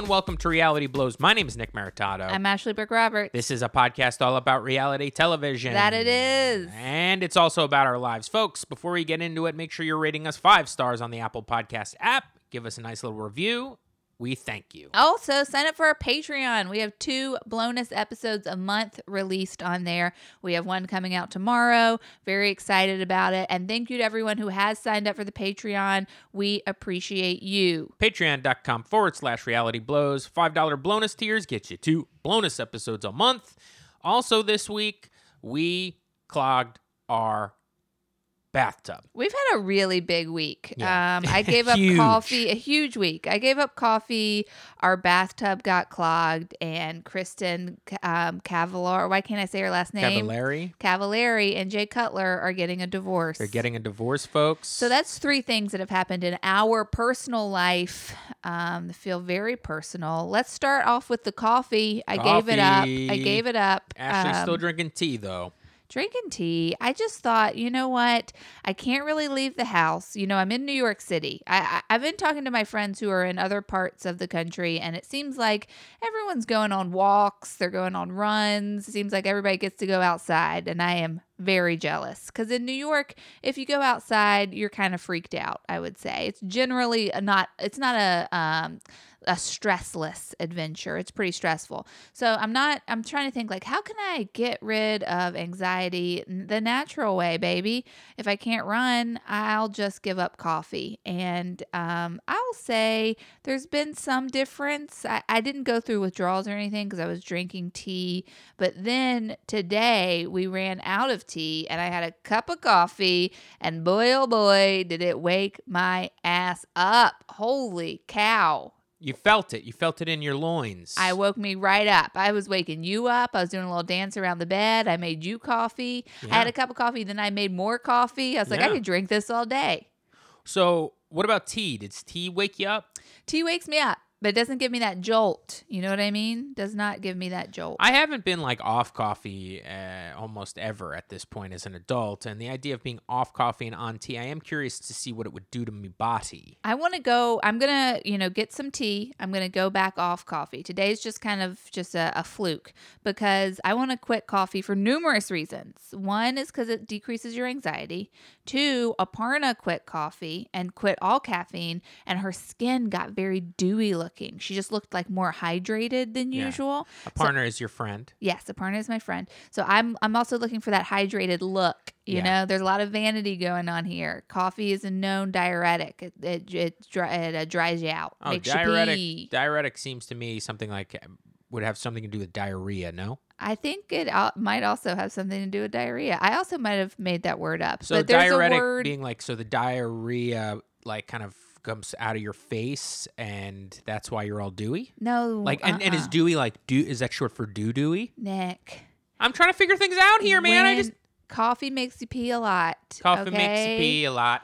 And welcome to Reality Blows. My name is Nick Maritato. I'm Ashley Burke Roberts. this is a podcast all about reality television. That it is. And it's also about our lives. Folks, before we get into it, make sure you're rating us five stars on the Apple Podcast app. Give us a nice little review. We thank you. Also, sign up for our Patreon. We have two bonus episodes a month released on there. We have one coming out tomorrow. Very excited about it. And thank you to everyone who has signed up for the Patreon. We appreciate you. Patreon.com forward slash reality blows. $5 bonus tiers get you two bonus episodes a month. Also, this week, we clogged our bathtub. We've had a really big week. Yeah. Um, I gave up coffee, a huge week. I gave up coffee. Our bathtub got clogged, and Kristen um, Cavallari, why can't I say her last name? Cavallari. Cavallari and Jay Cutler are getting a divorce. They're getting a divorce, folks. So that's three things that have happened in our personal life um, that feel very personal. Let's start off with the coffee. I gave it up. I gave it up. Ashley's still Um, drinking tea, though. Drinking tea. I just thought, you know what? I can't really leave the house. You know, I'm in New York City. I, I I've been talking to my friends who are in other parts of the country, and it seems like everyone's going on walks. They're going on runs. It seems like everybody gets to go outside, and I am very jealous because in New York, if you go outside, you're kind of freaked out. I would say it's generally not. It's not a um a stressless adventure. It's pretty stressful. So I'm not, I'm trying to think like, how can I get rid of anxiety the natural way, baby? If I can't run, I'll just give up coffee. And um, I'll say there's been some difference. I, I didn't go through withdrawals or anything because I was drinking tea. But then today we ran out of tea and I had a cup of coffee. And boy, oh boy, did it wake my ass up. Holy cow. You felt it. You felt it in your loins. I woke me right up. I was waking you up. I was doing a little dance around the bed. I made you coffee. I had a cup of coffee. Then I made more coffee. I was like, I Yeah. could drink this all day. so, what about tea? Did tea wake you up? Tea wakes me up, but it doesn't give me that jolt. You know what I mean? Does not give me that jolt. I haven't been like off coffee uh, almost ever at this point as an adult, and the idea of being off coffee and on tea, I am curious to see what it would do to me body. I want to go. I'm gonna, you know, get some tea. I'm gonna go back off coffee. Today's just kind of just a, a fluke because I want to quit coffee for numerous reasons. One is because it decreases your anxiety. Two, Aparna quit coffee and quit all caffeine, and her skin got very dewy looking. She just looked like more hydrated than Yeah. usual. Aparna is your friend. Yes, Aparna is my friend. So I'm I'm also looking for that hydrated look. You Yeah. know, there's a lot of vanity going on here. Coffee is a known diuretic. It it it, dry, it uh, dries you out. Oh, makes you diuretic. Diuretic seems to me something like would have something to do with diarrhea. No. I think it al- might also have something to do with diarrhea. I also might have made that word up. So but there's diuretic a word. being like so the diarrhea like kind of comes out of your face and that's why you're all dewy. no, Like and, and is uh-uh. dewy like do is that short for doo dooey? Nick. I'm trying to figure things out here, man. I just coffee makes you pee a lot. coffee makes you pee a lot.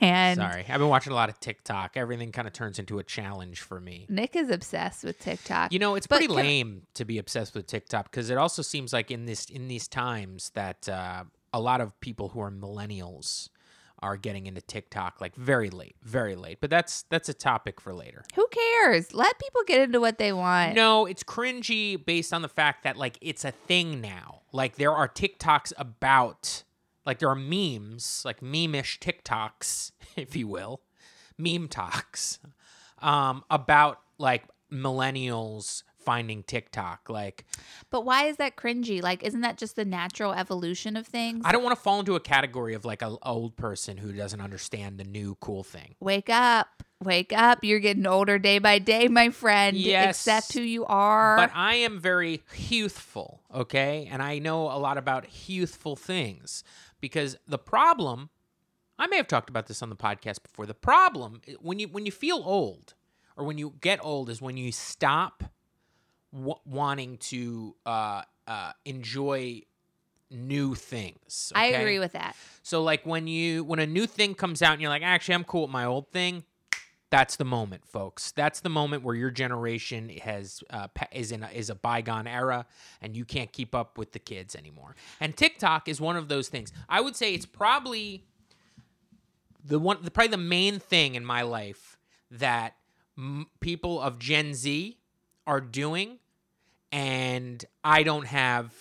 And Sorry, I've been watching a lot of TikTok. Everything kind of turns into a challenge for me. Nick is obsessed with TikTok. You know, it's But pretty can I- lame to be obsessed with TikTok because it also seems like in this in these times that uh, a lot of people who are millennials are getting into TikTok like very late, very late. But that's that's a topic for later. Who cares? Let people get into what they want. No, it's cringy based on the fact that like it's a thing now. Like there are TikToks about like there are memes, like meme-ish TikToks, if you will, meme talks, um, about like millennials finding TikTok. Like But why is that cringy? Like, isn't that just the natural evolution of things? I don't want to fall into a category of like an old person who doesn't understand the new cool thing. Wake up. Wake up. You're getting older day by day, my friend. Yes. Accept who you are. But I am very youthful, okay? And I know a lot about youthful things because the problem I may have talked about this on the podcast before. The problem when you when you feel old or when you get old is when you stop w- wanting to uh, uh, enjoy new things. I agree with that. So like when you when a new thing comes out and you're like, actually, I'm cool with my old thing. That's the moment, folks. That's the moment where your generation has uh, is in a, is a bygone era, and you can't keep up with the kids anymore. And TikTok is one of those things. I would say it's probably the one, the, probably the main thing in my life that m- people of Gen Z are doing, and I don't have.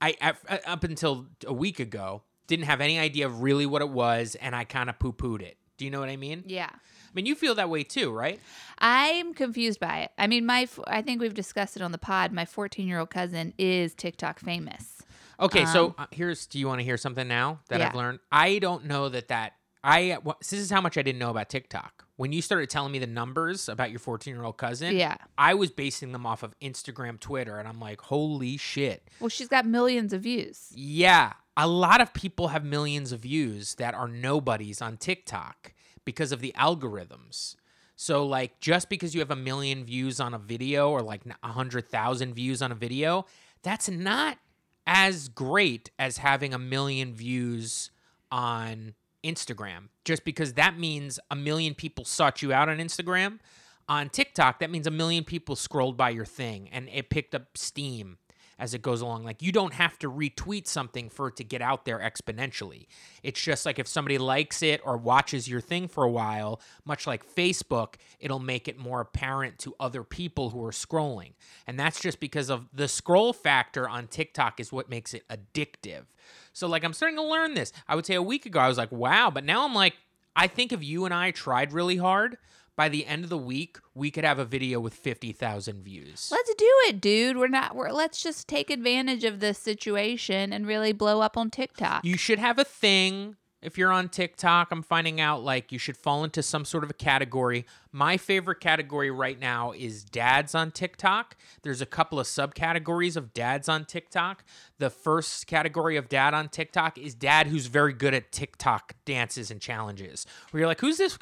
I I- up until a week ago didn't have any idea of really what it was, and I kind of poo pooed it. Do you know what I mean? Yeah. I mean, you feel that way too, right? I'm confused by it. I mean, my I think we've discussed it on the pod. My 14 year old cousin is TikTok famous. Okay, Um, so uh, here's. Do you want to hear something now that I've learned? I don't know that that I. This is how much I didn't know about TikTok. When you started telling me the numbers about your 14 year old cousin, Yeah. I was basing them off of Instagram, Twitter, and I'm like, holy shit. Well, she's got millions of views. Yeah, a lot of people have millions of views that are nobodies on TikTok because of the algorithms. So, like, just because you have a million views on a video or like a hundred thousand views on a video, that's not as great as having a million views on Instagram. Just because that means a million people sought you out on Instagram. On TikTok, that means a million people scrolled by your thing and it picked up steam as it goes along. Like you don't have to retweet something for it to get out there exponentially. It's just like if somebody likes it or watches your thing for a while, much like Facebook, it'll make it more apparent to other people who are scrolling. And that's just because of the scroll factor on TikTok is what makes it addictive. So like I'm starting to learn this. I would say a week ago I was like, "Wow," but now I'm like, I think if you and I tried really hard, by the end of the week, we could have a video with 50,000 views. Let's do it, dude. We're not. We're let's just take advantage of this situation and really blow up on TikTok. You should have a thing. If you're on TikTok, I'm finding out like you should fall into some sort of a category. My favorite category right now is dads on TikTok. There's a couple of subcategories of dads on TikTok. The first category of dad on TikTok is dad who's very good at TikTok dances and challenges. Where you're like, who's this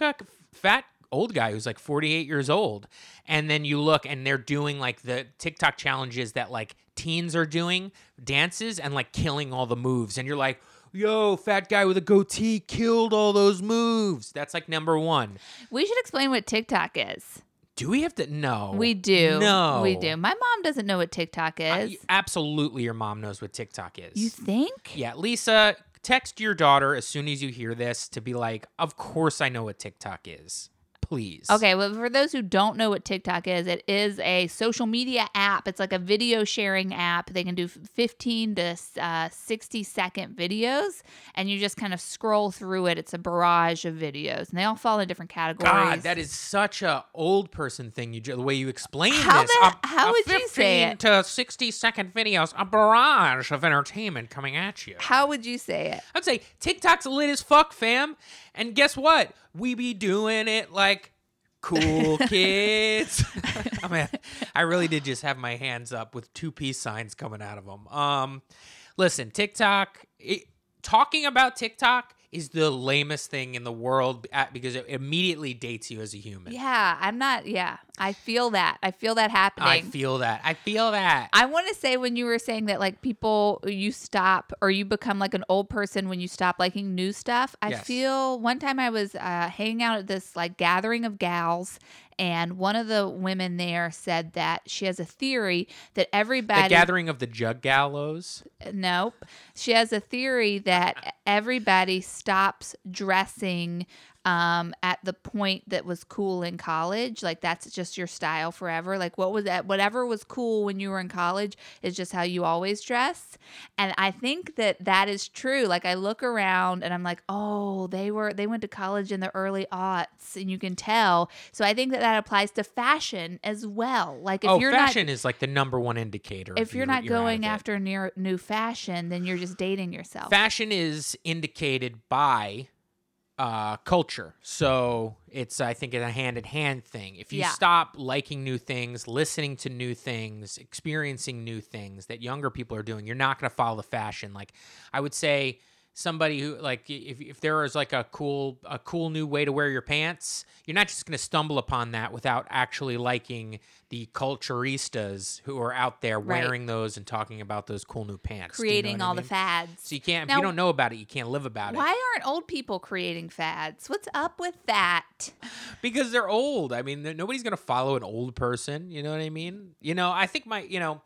fat old guy who's like 48 years old and then you look and they're doing like the TikTok challenges that like teens are doing dances and like killing all the moves and you're like yo fat guy with a goatee killed all those moves that's like number 1 we should explain what TikTok is. do we have to no We do. no We do. My mom doesn't know what TikTok I- is. absolutely your mom knows what TikTok is you think? yeah Lisa text your daughter as soon as you hear this to be like of course I know what TikTok is please Okay, well, for those who don't know what TikTok is, it is a social media app. It's like a video sharing app. They can do 15 to uh, 60 second videos, and you just kind of scroll through it. It's a barrage of videos, and they all fall in different categories. God, that is such a old person thing. You the way you explain How this. A- how a would you say 15 it? To sixty second videos, a barrage of entertainment coming at you. How would you say it? I'd say TikTok's lit as fuck, fam. And guess what? We be doing it like cool kids. I mean, I really did just have my hands up with two peace signs coming out of them. Um, listen, TikTok. It, talking about TikTok is the lamest thing in the world at- because it immediately dates you as a human. Yeah, I'm not. Yeah, I feel that. I feel that happening. I feel that. I feel that. I want to say when you were saying that like people you stop or you become like an old person when you stop liking new stuff. I Yes. feel one time I was uh, hanging out at this like gathering of gals and one of the women there said that she has a theory that everybody. the gathering of the jug gallows. Nope. She has a theory that uh, uh. everybody stops dressing um, at the point that was cool in college. Like that's just your style forever. Like what was that? Whatever was cool when you were in college is just how you always dress. And I think that that is true. Like I look around and I'm like, oh, they were they went to college in the early aughts, and you can tell. So I think that that applies to fashion as well. Like if oh, you're not fashion is like the number one indicator. if you're you're not out going after near new fashion, then you're just dating yourself. fashion is indicated by uh, culture. So it's, I think, a hand in hand thing. If you Yeah. stop liking new things, listening to new things, experiencing new things that younger people are doing, you're not going to follow the fashion. Like I would say, somebody who like if, if there is like a cool a cool new way to wear your pants you're not just going to stumble upon that without actually liking the culturistas who are out there Right. wearing those and talking about those cool new pants Do you know creating I all mean? the fads. So you can't, if you don't know about it, you can't live about it. Why aren't old people creating fads? What's up with that? because they're old. I mean, nobody's gonna follow an old person. You know what I mean? You know, I think my, you know,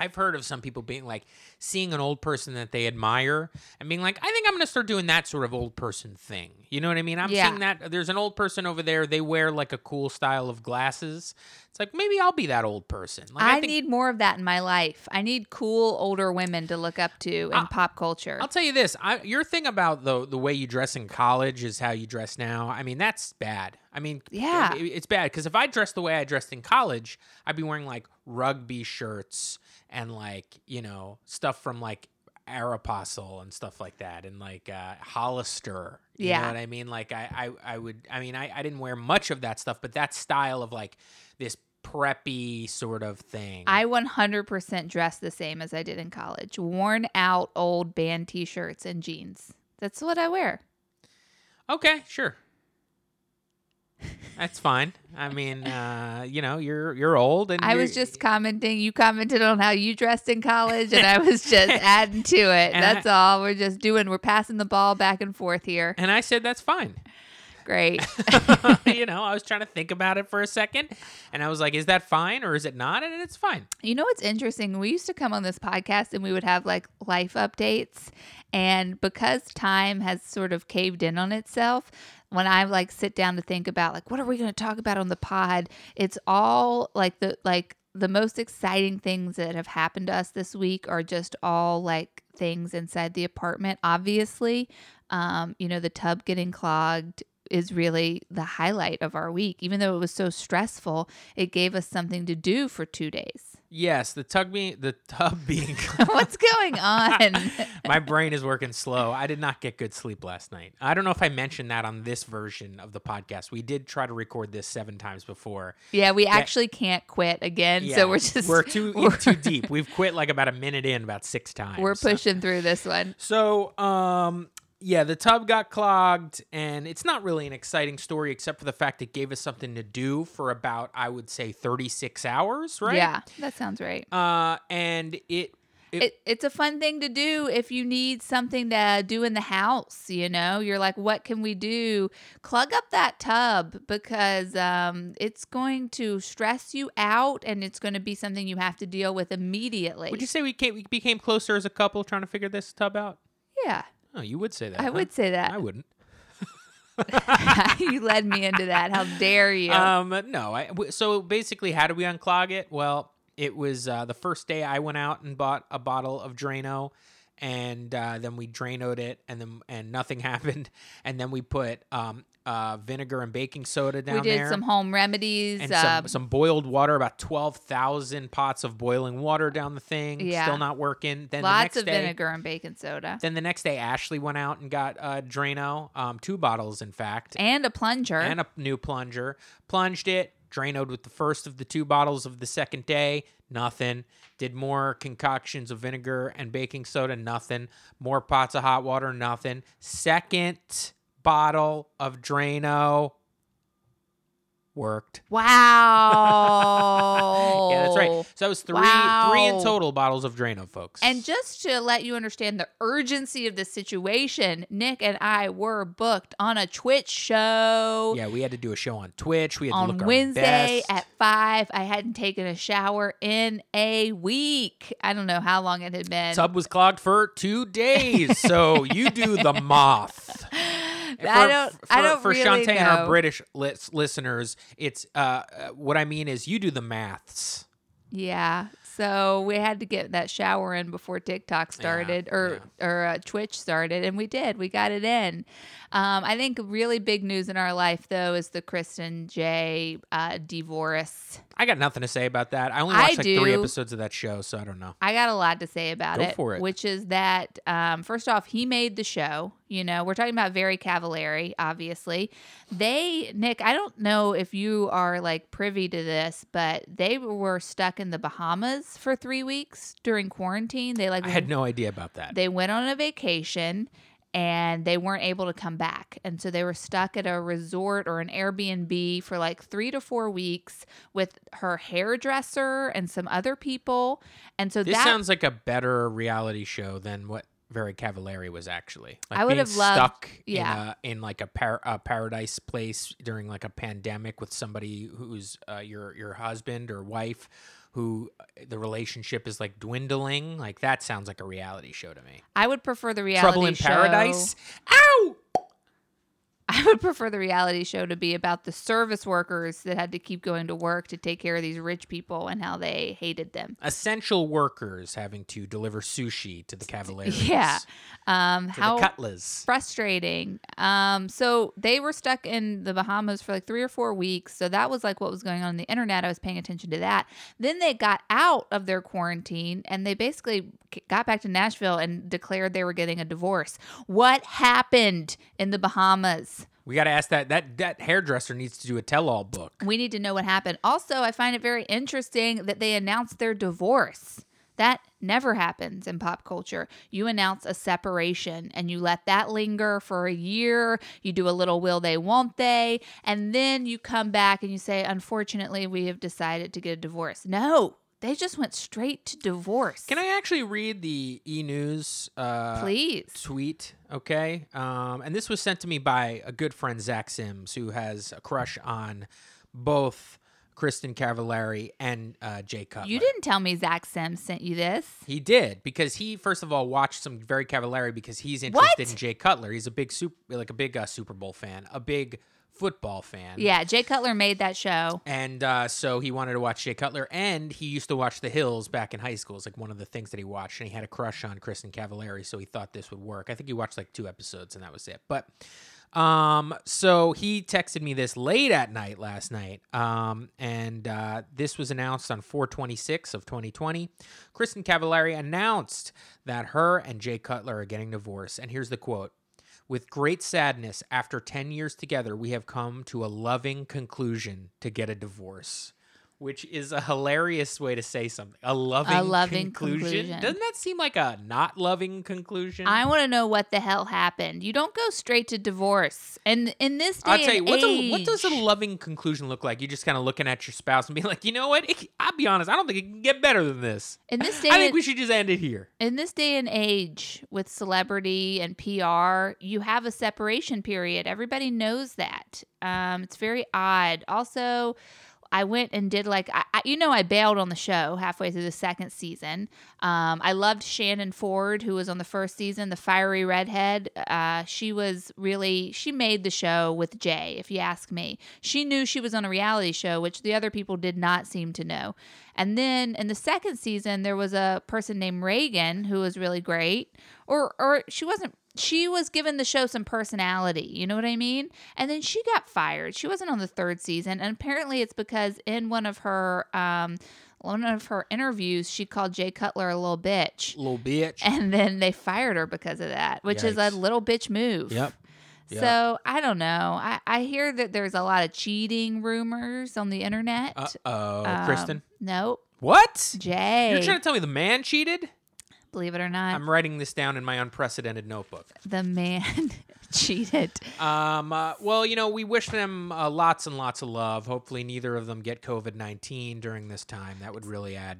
I've heard of some people being like seeing an old person that they admire and being like, I think I'm going to start doing that sort of old person thing. You know what I mean? I'm Yeah. seeing that there's an old person over there. They wear like a cool style of glasses. It's like maybe I'll be that old person. Like, I, think, need more of that in my life. I need cool older women to look up to in I- pop culture. I'll tell you this: I, your thing about the the way you dress in college is how you dress now. I mean, that's bad. I mean, Yeah. it- it's bad because if I dressed the way I dressed in college, I'd be wearing like rugby shirts and like you know stuff from like Aeropostale and stuff like that, and like uh, Hollister. You Yeah. know what I mean? Like I, I, I would. I mean, I, I didn't wear much of that stuff, but that style of like this preppy sort of thing. I 100% dress the same as I did in college. Worn out old band t-shirts and jeans. That's what I wear. Okay, sure. That's fine. I mean, uh, you know, you're you're old, and I was just commenting. You commented on how you dressed in college, and I was just adding to it. That's all. We're just doing. We're passing the ball back and forth here. and I said that's fine. Great. you know, I was trying to think about it for a second, and I was like, is that fine or is it not? And it's fine. You know what's interesting? We used to come on this podcast and we would have like life updates. And because time has sort of caved in on itself, when I like sit down to think about like what are we going to talk about on the pod, it's all like the like the most exciting things that have happened to us this week are just all like things inside the apartment. Obviously, um, you know, the tub getting clogged is really the highlight of our week. Even though it was so stressful, it gave us something to do for two days. Yes, the tug being the tub being. What's going on? My brain is working slow. I did not get good sleep last night. I don't know if I mentioned that on this version of the podcast. We did try to record this seven times before. yeah, we actually can't quit again, Yeah, so we're just we're too we're, too deep. We've quit like about a minute in, about six times. we're So- pushing through this one. So, um, yeah, the tub got clogged, and it's not really an exciting story except for the fact it gave us something to do for about, I would say, 36 hours, right? Yeah, that sounds right. Uh, and it, it, It, it's a fun thing to do if you need something to do in the house. You know, you're like, what can we do? Plug up that tub because um, it's going to stress you out and it's going to be something you have to deal with immediately. would you say we, came, we became closer as a couple trying to figure this tub out? yeah, Oh, you would say that. I huh? would say that. I wouldn't. you led me into that. How dare you? Um, no. I, w- so basically, how do we unclog it? Well, it was uh, the first day I went out and bought a bottle of Drano, and uh, then we Dranoed it, and then and nothing happened, and then we put um, uh, vinegar and baking soda down there. we did there. some home remedies. and um, some, some boiled water, about twelve thousand pots of boiling water down the thing. Yeah. Still not working. Then the lots next of day, vinegar and baking soda. Then the next day, Ashley went out and got uh, Drano, um, two bottles, in fact, And a plunger. and a new plunger. Plunged it, Dranoed with the first of the two bottles of the second day. Nothing. Did more concoctions of vinegar and baking soda. Nothing. More pots of hot water. Nothing. Second bottle of Drano worked. wow. Yeah, that's right. So it was three three in total bottles of Drano, folks. And just to let you understand the urgency of the situation, Nick and I were booked on a Twitch show yeah, we had to do a show on Twitch. We had to on look our Wednesday at five. I hadn't taken a shower in a week. I don't know how long it had been. Tub was clogged for two days. So you do the moth. I don't- For, I don't for really Shantae and our. British lis- listeners, it's uh, uh, what I mean is you do the maths. Yeah. So we had to get that shower in before TikTok started or or uh, Twitch started, and we did. We got it in. Um, I think really big news in our life though is the Kristen J uh, divorce. I got nothing to say about that. I only I watched like three episodes of that show, so I don't know. I got a lot to say about Go it, for it. which is that um, first off, he made the show. You know, we're talking about Very Cavallari, obviously. They, Nick, I don't know if you are like privy to this, but they were stuck in the Bahamas for three weeks during quarantine. They like I had no idea about that. they went on a vacation and they weren't able to come back. And so they were stuck at a resort or an Airbnb for like three to four weeks with her hairdresser and some other people. And so this that sounds like a better reality show than what Very Cavallari was actually. Like I would have loved- stuck yeah. in, a, in like a, par- a paradise place during like a pandemic with somebody who's uh, your your husband or wife who uh, the relationship is like dwindling. Like that sounds like a reality show to me. I would prefer the reality show. Trouble in show. Paradise. Ow! I would prefer the reality show to be about the service workers that had to keep going to work to take care of these rich people and how they hated them. Essential workers having to deliver sushi to the Cavaliers. Yeah. Um, To how the Cutlers. frustrating. Um, so they were stuck in the Bahamas for like three or four weeks. So that was like what was going on on the internet. I was paying attention to that. Then they got out of their quarantine and they basically got back to Nashville and declared they were getting a divorce. What happened in the Bahamas? We got to ask that that that hairdresser needs to do a tell-all book. We need to know what happened. Also, I find it very interesting that they announced their divorce. That never happens in pop culture. You announce a separation and you let that linger for a year. You do a little will they, won't they. And then you come back and you say, unfortunately, we have decided to get a divorce. No, they just went straight to divorce. Can I actually read the e news uh, Please. tweet? Okay. Um, and this was sent to me by a good friend, Zach Sims, who has a crush on both Kristen Cavallari and uh, Jay Cutler. You didn't tell me Zach Sims sent you this. He did because he first of all watched some very Cavallari because he's interested What? in Jay Cutler. He's a big super, like a big uh, Super Bowl fan, a big football fan. Yeah, Jay Cutler made that show. And uh, so he wanted to watch Jay Cutler, and he used to watch The Hills back in high school. It's like one of the things that he watched, and he had a crush on Kristen Cavallari, so he thought this would work. I think he watched like two episodes, and that was it. But um, so he texted me this late at night last night, um, and uh, this was announced on 426 of 2020. Kristen Cavallari announced that her and Jay Cutler are getting divorced, and here's the quote. With great sadness, after 10 years together, we have come to a loving conclusion to get a divorce. Which is a hilarious way to say something. A loving, a loving conclusion. conclusion. Doesn't that seem like a not loving conclusion? I want to know what the hell happened. You don't go straight to divorce. And in this day I'll tell you, and what's a, what does a loving conclusion look like? You're just kind of looking at your spouse and being like, you know what? It, I'll be honest, I don't think it can get better than this. in this day I think we should just end it here. in this day and age with celebrity and PR, you have a separation period. Everybody knows that. Um, it's very odd. Also, I went and did like I, I, you know I bailed on the show halfway through the second season. Um, I loved Shannon Ford, who was on the first season, the fiery redhead. Uh, she was really she made the show with Jay. If you ask me, she knew she was on a reality show, which the other people did not seem to know. And then in the second season, there was a person named Reagan who was really great, or or she wasn't. She was given the show some personality, you know what I mean? And then she got fired. She wasn't on the third season, and apparently it's because in one of her um, one of her interviews, she called Jay Cutler a little bitch, Little bitch. and then they fired her because of that, which is a little bitch move. Yep. Yep. So I don't know. I, I hear that there's a lot of cheating rumors on the internet. Uh oh, Um, Kristen. Nope. What? Jay. You're trying to tell me the man cheated? Believe it or not, I'm writing this down in my unprecedented notebook. the man cheated. Um, uh, well, you know, we wish them uh, lots and lots of love. Hopefully, neither of them get COVID 19 during this time. That would really add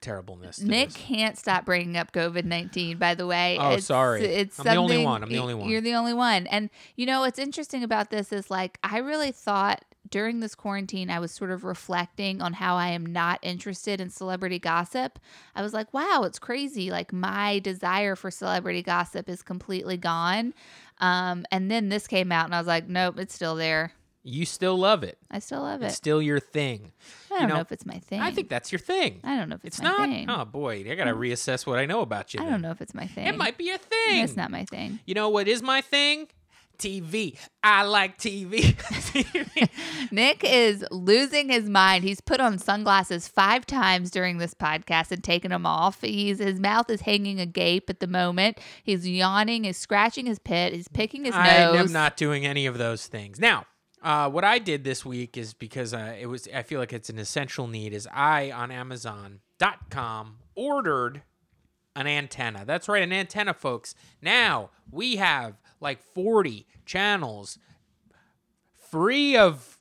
terribleness. To Nick can't stop bringing up COVID nineteen. By the way, Oh, It's- sorry. It's I'm the only one. I'm the only one. You're the only one. And you know what's interesting about this is like I really thought during this quarantine I was sort of reflecting on how I am not interested in celebrity gossip. I was like, wow, it's crazy. Like my desire for celebrity gossip is completely gone. Um, and then this came out, and I was like, nope, it's still there. You still love it. I still love It's it. still your thing. I don't know, know, if it's my thing. I think that's your thing. I don't know if it's, It's my not. thing. Oh boy, I gotta reassess what I know about you. I then. don't know if it's my thing. It might be your thing. It's not my thing. You know what is my thing? TV. I like TV. Nick is losing his mind. He's put on sunglasses five times during this podcast and taken them off. He's his mouth is hanging agape at the moment. He's yawning. He's scratching his pit. He's picking his I nose. I am not doing any of those things. Now, uh, what I did this week is because uh, it was I feel like it's an essential need. Is I on Amazon.com ordered an antenna. That's right, an antenna, folks. Now we have like 40 channels free of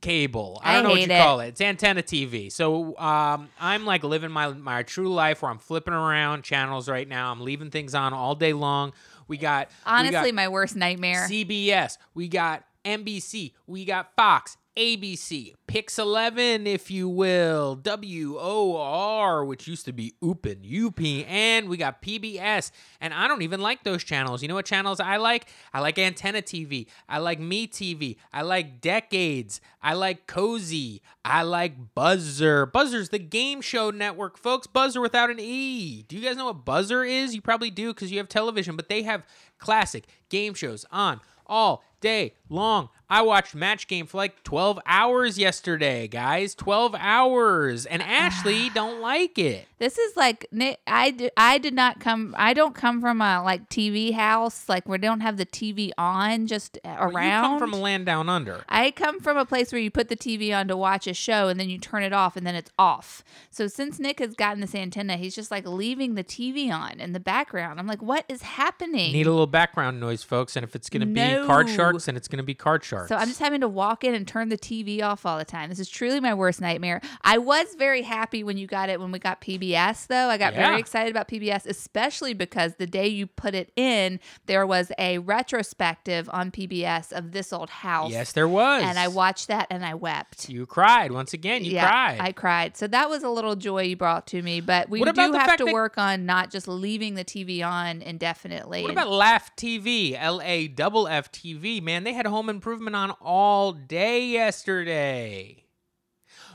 cable. I I don't know what you it. call it. It's antenna TV. So um, I'm like living my my true life where I'm flipping around channels right now. I'm leaving things on all day long. We got we got Honestly, my worst nightmare. CBS. We got NBC. We got Fox. ABC, Pix 11, if you will, WOR, which used to be Oopin, UP, and we got PBS. And I don't even like those channels. You know what channels I like? I like Antenna TV. I like Me TV. I like Decades. I like Cozi. I like Buzzr. Buzzr's the game show network, folks. Buzzer without an E. Do you guys know what Buzzr is? You probably do because you have television, but they have classic game shows on all day long. I watched Match Game for like 12 hours yesterday, guys. 12 hours. And Ashley don't like it. This is like Nick. I did, I did not come. I don't come from a like TV house like we don't have the TV on just around. You come from a land down under. I come from a place where you put the TV on to watch a show and then you turn it off and then it's off. So since Nick has gotten this antenna, he's just like leaving the TV on in the background. I'm like, what is happening? Need a little background noise, folks. And if it's going to No. be card sharks, then it's going to be card sharks. So I'm just having to walk in and turn the TV off all the time. This is truly my worst nightmare. I was very happy when you got it when we got PBS though. I got Yeah. very excited about PBS especially because the day you put it in, there was a retrospective on PBS of this old house. Yes, there was. And I watched that and I wept. You cried once again. You yeah, cried. I cried. So that was a little joy you brought to me. But we do have to work on not just leaving the TV on indefinitely. What about Laff TV? L A double F TV. Man, they had home improvement on all day yesterday.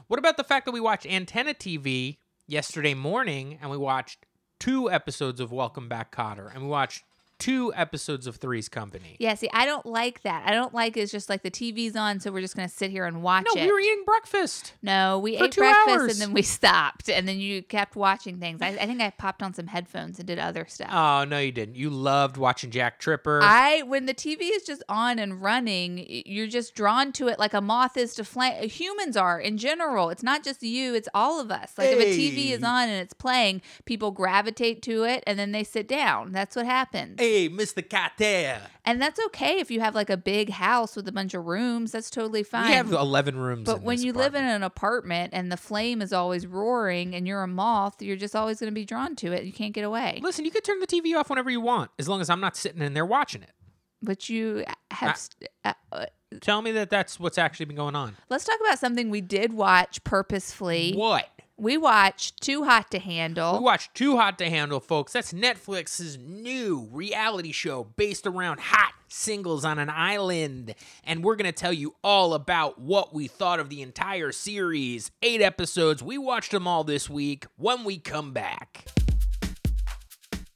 What about the fact that we watched Antenna TV yesterday morning and we watched two episodes of Welcome Back Kotter and we watched two episodes of Three's Company? Yeah, see, I don't like that. I don't like it's just like the TV's on, so we're just gonna sit here and watch No, it. we were eating breakfast. no, we ate breakfast hours. and then we stopped, and then you kept watching things. I, I think I popped on some headphones and did other stuff. Oh, no, you didn't. You loved watching Jack Tripper. I when the TV is just on and running, you're just drawn to it like a moth is to flame. Humans are in general. It's not just you; it's all of us. Like if a TV is on and it's playing, people gravitate to it and then they sit down. That's what happens. hey, Mr. Carter. And that's okay if you have like a big house with a bunch of rooms. That's totally fine. We have 11 rooms. But when you live in an apartment and the flame is always roaring and you're a moth, you're just always going to be drawn to it. You can't get away. Listen, you could turn the TV off whenever you want, as long as I'm not sitting in there watching it. But you have. st- uh, uh, Tell me that that's what's actually been going on. let's talk about something we did watch purposefully. What? We watched Too Hot to Handle. We watched Too Hot to Handle, folks. That's Netflix's new reality show based around hot singles on an island. And we're going to tell you all about what we thought of the entire series. Eight episodes. We watched them all this week when we come back.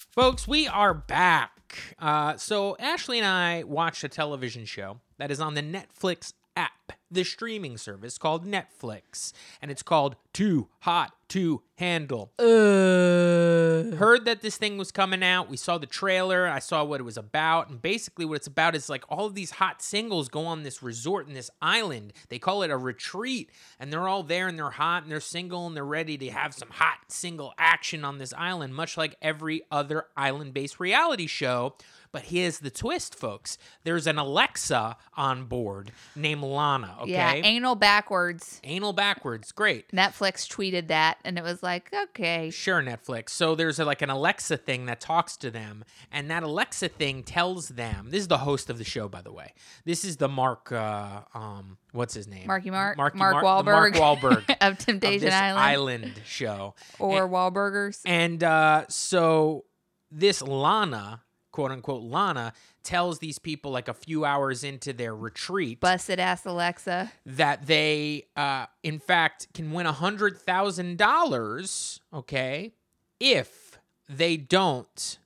Folks, we are back. Uh, so, Ashley and I watched a television show that is on the Netflix app, the streaming service called Netflix, and it's called Too Hot to Handle. Uh, Heard that this thing was coming out. We saw the trailer. I saw what it was about. And basically, what it's about is like all of these hot singles go on this resort in this island. They call it a retreat. And they're all there and they're hot and they're single and they're ready to have some hot single action on this island, much like every other island based reality show. But here's the twist, folks. There's an Alexa on board named Lana, okay? Yeah, anal backwards. Anal backwards. Great. Netflix tweeted that, and it was like, okay, Sure, Netflix. So there's a, like an Alexa thing that talks to them, and that Alexa thing tells them. This is the host of the show, by the way. This is the Mark. Uh, um, what's his name? Marky Mark, Marky Mark Mark, the Mark Wahlberg Wahlberg of of Temptation this Island, island show. or Wahlburgers. And uh, so this Lana, quote unquote Lana, tells these people like a few hours into their retreat Busted ass Alexa. that they, uh, in fact, can win a hundred thousand dollars. Okay, if they don't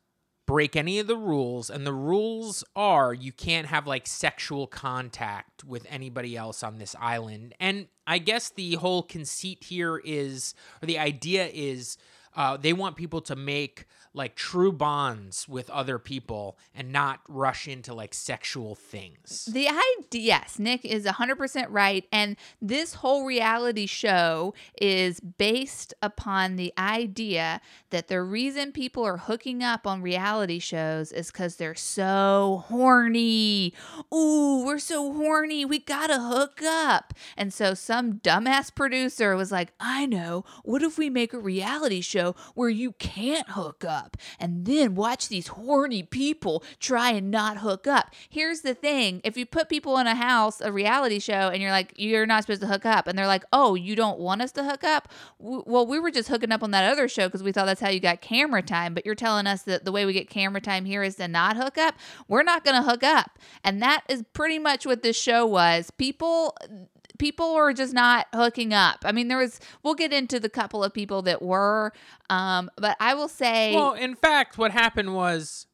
break any of the rules, and the rules are you can't have like sexual contact with anybody else on this island. And I guess the whole conceit here is, or the idea is, uh, they want people to make like true bonds with other people and not rush into like sexual things. The idea, yes, Nick is 100% right. And this whole reality show is based upon the idea that the reason people are hooking up on reality shows is because they're so horny. Ooh, we're so horny. We gotta hook up. And so some dumbass producer was like, I know. What if we make a reality show where you can't hook up and then watch these horny people try and not hook up. Here's the thing if you put people in a house, a reality show, and you're like, you're not supposed to hook up, and they're like, oh, you don't want us to hook up? Well, we were just hooking up on that other show because we thought that's how you got camera time, but you're telling us that the way we get camera time here is to not hook up. We're not going to hook up. And that is pretty much what this show was. People people were just not hooking up. I mean, there was. We'll get into the couple of people that were, um, but I will say, Well, in fact, what happened was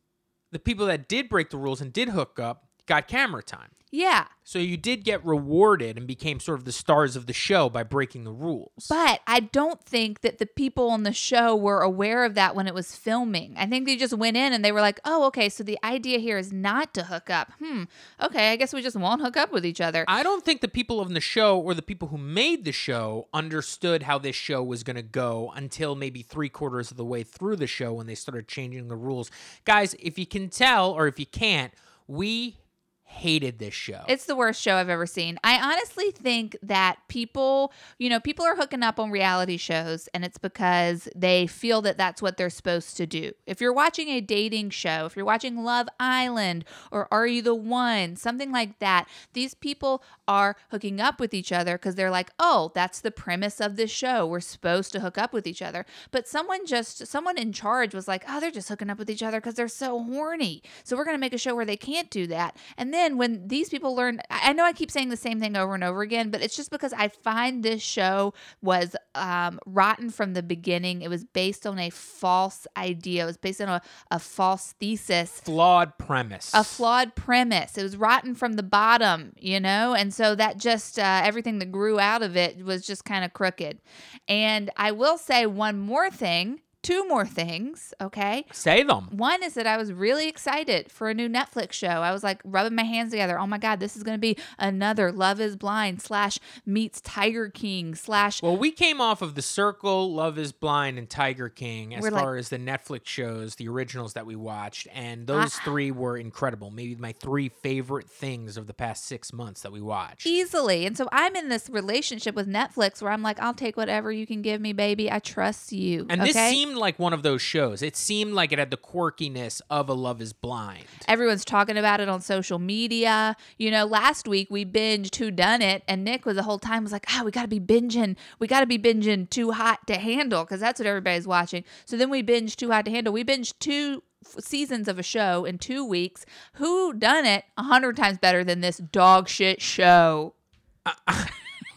the people that did break the rules and did hook up got camera time. Yeah. So you did get rewarded and became sort of the stars of the show by breaking the rules. But I don't think that the people on the show were aware of that when it was filming. I think they just went in and they were like, "Oh, okay, so the idea here is not to hook up." Hmm. Okay, I guess we just won't hook up with each other. I don't think the people on the show or the people who made the show understood how this show was going to go until maybe three quarters of the way through the show when they started changing the rules. Guys, if you can tell or if you can't, we hated this show. It's the worst show I've ever seen. I honestly think that people, you know, people are hooking up on reality shows and it's because they feel that that's what they're supposed to do. If you're watching a dating show, if you're watching Love Island or Are You the One, something like that, these people are hooking up with each other because they're like, oh, that's the premise of this show. We're supposed to hook up with each other. But someone just, someone in charge was like, oh, they're just hooking up with each other because they're so horny. So we're going to make a show where they can't do that. And then when these people learn, I know I keep saying the same thing over and over again, but it's just because I find this show was um, rotten from the beginning. It was based on a false idea, it was based on a, a false thesis flawed premise. a flawed premise. It was rotten from the bottom, you know? And so that just, uh, everything that grew out of it was just kind of crooked. And I will say one more thing, two more things, okay? Say them. One is that I was really excited for a new Netflix show. I was like rubbing my hands together. Oh my God, this is going to be another Love is Blind slash meets Tiger King slash. Well, we came off of The Circle, Love is Blind, and Tiger King as We're like- far as the Netflix shows, the originals that we watched, and those uh-uh. three were incredible. Maybe my three favorite things of the past six months that we watched. Easily. And so I'm in this relationship with Netflix where I'm like, I'll take whatever you can give me, baby. I trust you. And okay? this seemed like one of those shows. It seemed like it had the quirkiness of a Love is Blind. Everyone's talking about it on social media. You know, last week we binged Who Done It, and Nick was the whole time was like, "Ah, we got to be binging. We got to be binging Too Hot to Handle because that's what everybody's watching." So then we binged Too Hot to Handle. We binged two f- seasons of a show in two weeks. Who Done It? A hundred times better than this dog shit show.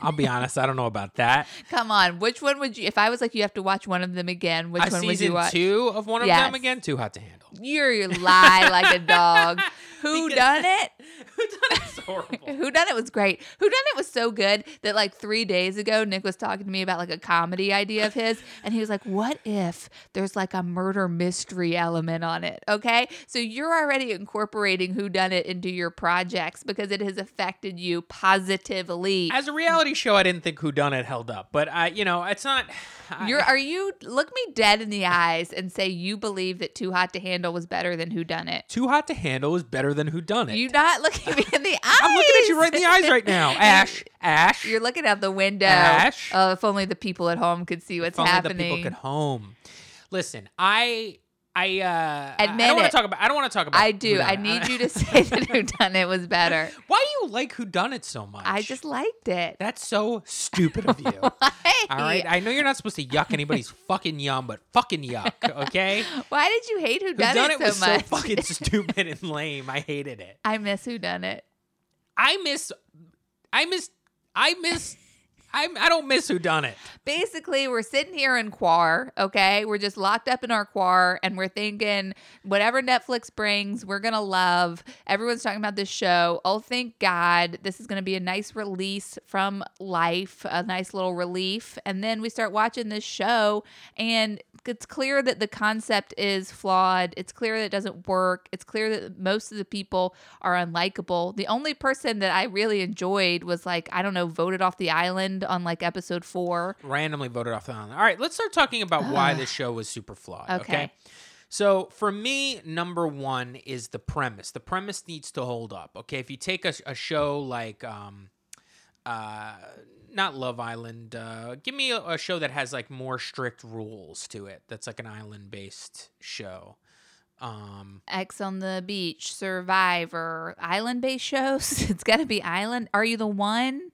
I'll be honest, I don't know about that. Come on, which one would you? If I was like, you have to watch one of them again. Which A one would you season watch? two of one of Yes. them again, too hot to handle. You're you lie like a dog. Who Because- done it? Who done it's horrible. Who Done It was great. Who Done It was so good that like three days ago, Nick was talking to me about like a comedy idea of his, and he was like, "What if there's like a murder mystery element on it?" Okay, so you're already incorporating Who Done It into your projects because it has affected you positively. As a reality show, I didn't think Who Done It held up, but I, you know, it's not. I- You're are you look me dead in the eyes and say you believe that Too Hot to Handle was better than Who Done It? Too hot to handle is better than Who Done It. You're not looking me in the eyes. I'm looking at you right in the eyes right now, Ash. Ash. You're looking out the window. Ash. Oh, if only the people at home could see what's if only happening. the people could home. Listen, I, I, uh, I- I don't want to talk about. I don't want to talk about. I do. I need you to say that Who Done It was better. Why do you like Who Done It so much? I just liked it. That's so stupid of you. All right, I know you're not supposed to yuck anybody's fucking yum, but fucking yuck, okay? Why did you hate Who Done, It It was so so fucking stupid and lame. I hated it. I miss Who Done It. I miss, I miss, I miss, I, I don't miss Who Done It. Basically, we're sitting here in Quar, okay? We're just locked up in our Quar and we're thinking whatever Netflix brings, we're going to love. Everyone's talking about this show. Oh, thank God. This is going to be a nice release from life, a nice little relief. And then we start watching this show and it's clear that the concept is flawed. It's clear that it doesn't work. It's clear that most of the people are unlikable. The only person that I really enjoyed was like, I don't know, voted off the island on like episode four. randomly voted off the island. All right, let's start talking about why this show was super flawed. Okay. Okay. So for me, number one is the premise. The premise needs to hold up. Okay. If you take a, a show like um, uh, not Love Island. Uh, give me a, a show that has like more strict rules to it. That's like an island based show. Um, X on the Beach, Survivor, island based shows. it's got to be island. Are you the one?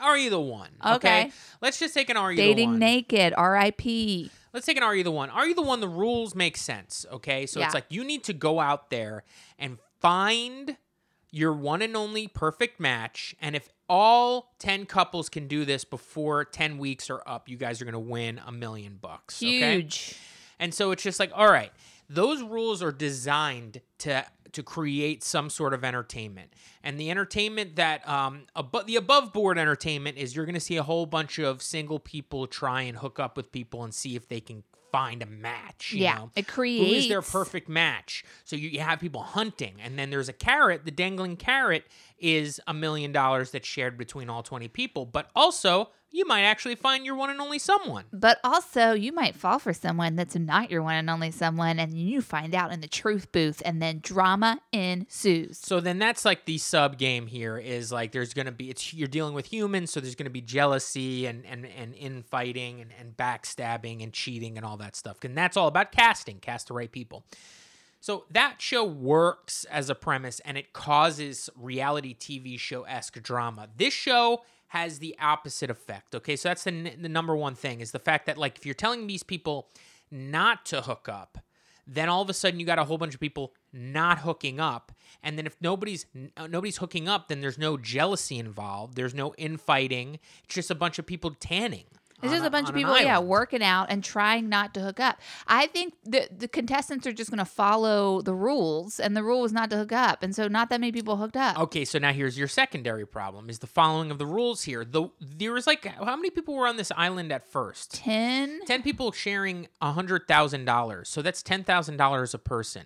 Are you the one? Okay. Let's just take an Are you the Dating one. naked, R.I.P. Let's take an Are you the one? Are you the one? The rules make sense. Okay. So Yeah. it's like you need to go out there and find your one and only perfect match. And if all 10 couples can do this before 10 weeks are up, you guys are going to win a million bucks. Okay? Huge. And so it's just like, all right, those rules are designed to to create some sort of entertainment. And the entertainment that um abo- the above board entertainment is you're going to see a whole bunch of single people try and hook up with people and see if they can find a match, you Yeah, know? it Who is their perfect match? So you, you have people hunting and then there's a carrot, the dangling carrot is a million dollars that's shared between all 20 people, but also you might actually find your one and only someone. But also, you might fall for someone that's not your one and only someone, and you find out in the truth booth, and then drama ensues. So then that's like the sub game here is like there's gonna be it's you're dealing with humans, so there's gonna be jealousy and and and infighting and, and backstabbing and cheating and all that stuff. And that's all about casting, cast the right people. So that show works as a premise and it causes reality TV show esque drama. This show has the opposite effect. Okay, so that's the, n- the number one thing is the fact that like if you're telling these people not to hook up, then all of a sudden you got a whole bunch of people not hooking up, and then if nobody's uh, nobody's hooking up, then there's no jealousy involved. There's no infighting. It's just a bunch of people tanning. It's just a bunch of people, yeah, working out and trying not to hook up. I think the the contestants are just going to follow the rules, and the rule was not to hook up, and so not that many people hooked up. Okay, so now here's your secondary problem: is the following of the rules here. The there was like how many people were on this island at first? Ten. 10 people sharing a $100,000. So that's $10,000 a person.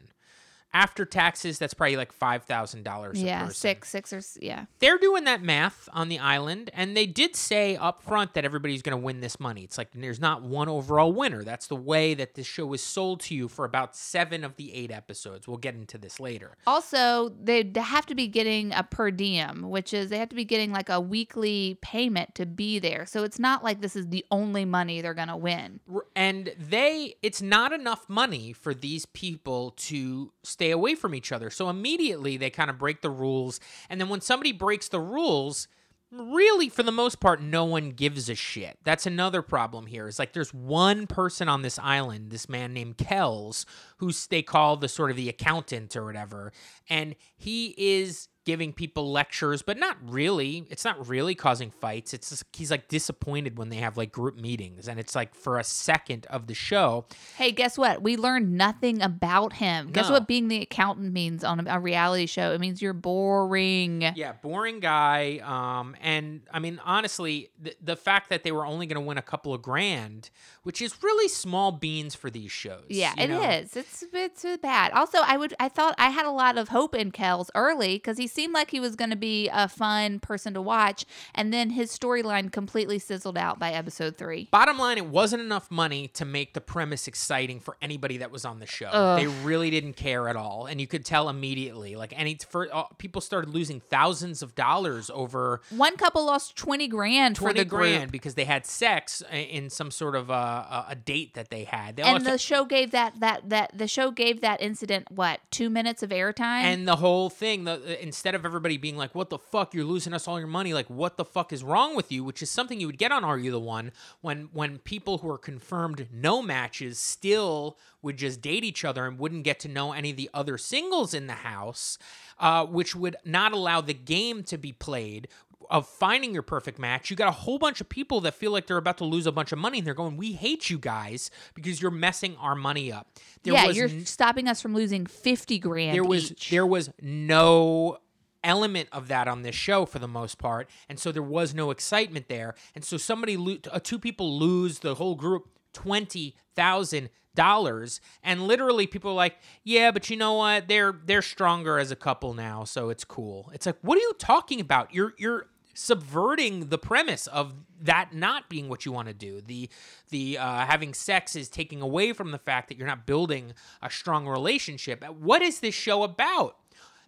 After taxes, that's probably like $5,000 Yeah, person. six, six or yeah. They're doing that math on the island, and they did say up front that everybody's going to win this money. It's like there's not one overall winner. That's the way that this show was sold to you for about seven of the eight episodes. We'll get into this later. Also, they have to be getting a per diem, which is they have to be getting like a weekly payment to be there. So it's not like this is the only money they're going to win. And they it's not enough money for these people to stay away from each other. So immediately they kind of break the rules. And then when somebody breaks the rules really for the most part no one gives a shit. That's another problem here. Is like there's one person on this island this man named kelz who's they call the sort of the accountant or whatever. And he is giving people lectures but not really it's not really causing fights it's just, he's like disappointed when they have like group meetings and it's like for a second of the show Hey, guess what? We learned nothing about him. Guess what being the accountant means on a, reality show? It means you're boring. Yeah, boring guy. Um, and I mean, honestly, the, the fact that they were only going to win a couple of grand, which is really small beans for these shows. Yeah, it is. know? It's it's uh, bad. Also, I would I thought I had a lot of hope in Kelz early because he seemed like he was going to be a fun person to watch, and then his storyline completely sizzled out by episode three. Bottom line, it wasn't enough money to make the premise exciting for anybody that was on the show. Ugh. They really didn't care at all, and you could tell immediately. Like any, for uh, people started losing thousands of dollars over One couple lost twenty grand for twenty the grand group, because they had sex in some sort of uh, a, a date that they had. They and the show gave that that that the show gave that incident what two minutes of airtime. and the whole thing the instead of everybody being like what the fuck you're losing us all your money like what the fuck is wrong with you which is something you would get on are you the one when when people who are confirmed no matches still would just date each other and wouldn't get to know any of the other singles in the house uh, which would not allow the game to be played of finding your perfect match, you got a whole bunch of people that feel like they're about to lose a bunch of money and they're going, We hate you guys because you're messing our money up. There yeah, you're n- stopping us from losing fifty grand. there was each. there was no element of that on this show for the most part and so there was no excitement there. And so somebody lo- uh, two people lose the whole group $20,000 and literally people are like yeah but you know what? They're they're stronger as a couple now so it's cool. It's like what are you talking about? You're you're subverting the premise of that not being what you want to do. The the uh, having sex is taking away from the fact that you're not building a strong relationship. What is this show about?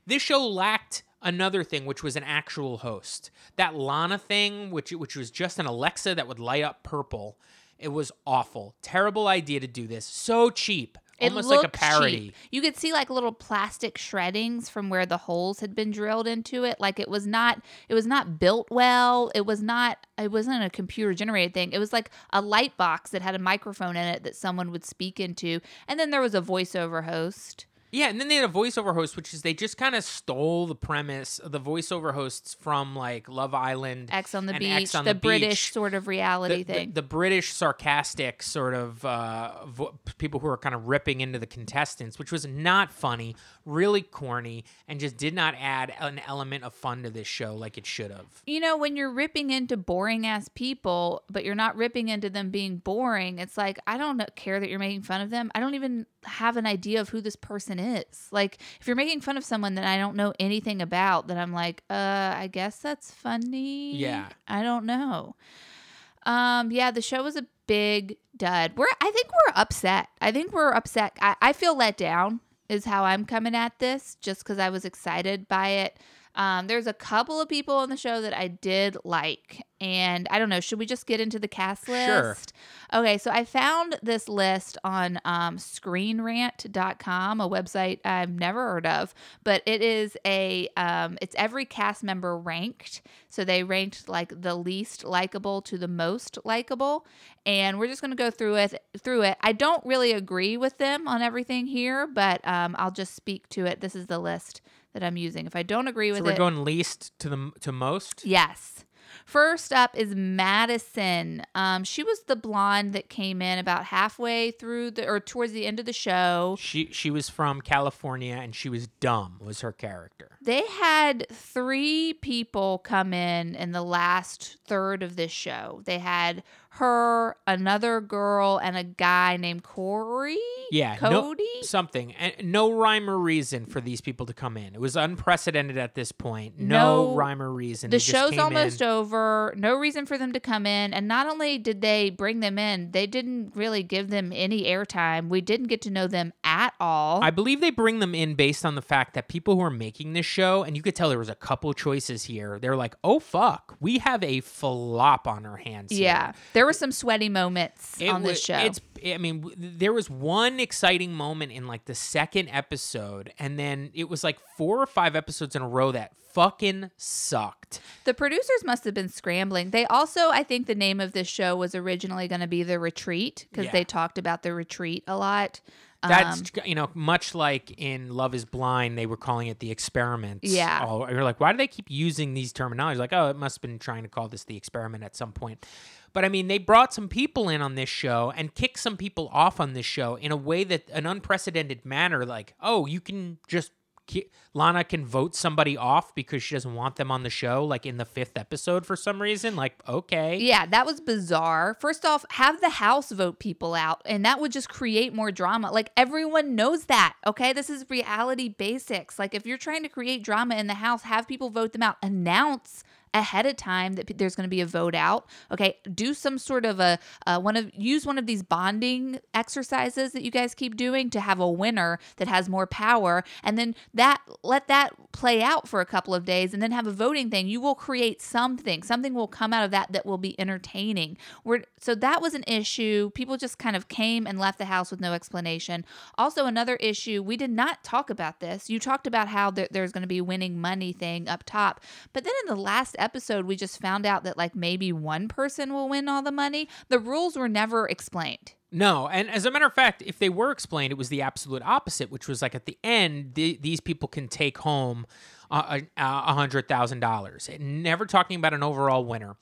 This show lacked another thing, which was an actual host. That Lana thing, which which was just an Alexa that would light up purple. It was awful. Terrible idea to do this. So cheap. It Almost like a parody. cheap. You could see like little plastic shreddings from where the holes had been drilled into it. Like it was not it was not built well. It was not it wasn't a computer generated thing. It was like a light box that had a microphone in it that someone would speak into. And then there was a voiceover host. Yeah, and then they had a voiceover host, which is they just kind of stole the premise of the voiceover hosts from like Love Island, Ex on the beach, on the, the British Beach. sort of reality the- thing. the British sarcastic sort of uh, vo- people who are kind of ripping into the contestants, which was not funny, really corny, and just did not add an element of fun to this show like it should have. you know, when you're ripping into boring ass people, but you're not ripping into them being boring, it's like, I don't care that you're making fun of them. I don't even have an idea of who this person is. Like, if you're making fun of someone that I don't know anything about, then I'm like, uh, I guess that's funny. Yeah. I don't know. Um, yeah, the show was a big dud. We're I think we're upset. I think we're upset. I, I feel let down is how I'm coming at this, just because I was excited by it. Um, there's a couple of people on the show that I did like, and I don't know. Should we just get into the cast list? Sure. Okay, so I found this list on um, ScreenRant.com, a website I've never heard of, but it is a um, it's every cast member ranked. So they ranked like the least likable to the most likable, and we're just gonna go through it. Through it, I don't really agree with them on everything here, but um, I'll just speak to it. This is the list that I'm using. If I don't agree with it. So we're it, going least to the to most. Yes. First up is Madison. Um, she was the blonde that came in about halfway through the or towards the end of the show. She she was from California and she was dumb. Was her character? They had three people come in in the last third of this show. They had her, another girl, and a guy named Corey. Yeah, no- Cody. something and no rhyme or reason for these people to come in. It was unprecedented at this point. No, No- rhyme or reason. the They show's almost in. over. No reason for them to come in. And not only did they bring them in, they didn't really give them any airtime. We didn't get to know them at all. I believe they bring them in based on the fact that people who are making this show, and you could tell there was a couple choices here. They're like, "Oh fuck, we have a flop on our hands." here." yeah. There were some sweaty moments on this show. It's. I mean, there was one exciting moment in like the second episode, and then it was like four or five episodes in a row that fucking sucked. the producers must have been scrambling. They also, I think the name of this show was originally going to be The Retreat because Yeah. they talked about the retreat a lot. That's Um, you know much like in Love Is Blind, they were calling it the experiment. Yeah. all, you're like, why do they keep using these terminologies? Like, oh, it must have been trying to call this the experiment at some point. But I mean, they brought some people in on this show and kicked some people off on this show in a way that an unprecedented manner. Like, oh, you can just Lana can vote somebody off because she doesn't want them on the show, like in the fifth episode for some reason. Like, okay, Yeah, that was bizarre. First off, have the House vote people out, and that would just create more drama. Like, everyone knows that, okay? This is reality basics. Like, if you're trying to create drama in the House, have people vote them out. Announce ahead of time that there's going to be a vote out okay? Do some sort of a uh, one of use one of these bonding exercises that you guys keep doing to have a winner that has more power and then that let that play out for a couple of days and then have a voting thing. You will create something. Something will come out of that that will be entertaining. We're, so that was an issue. People just kind of came and left the house with no explanation. Also another issue we did not talk about this. You talked about how there, there's going to be winning money thing up top but then in the last episode we just found out that like maybe one person will win all the money the rules were never explained No, and as a matter of fact, if they were explained, it was the absolute opposite, which was like at the end, the, these people can take home uh, a a hundred thousand dollars. Never talking about an overall winner.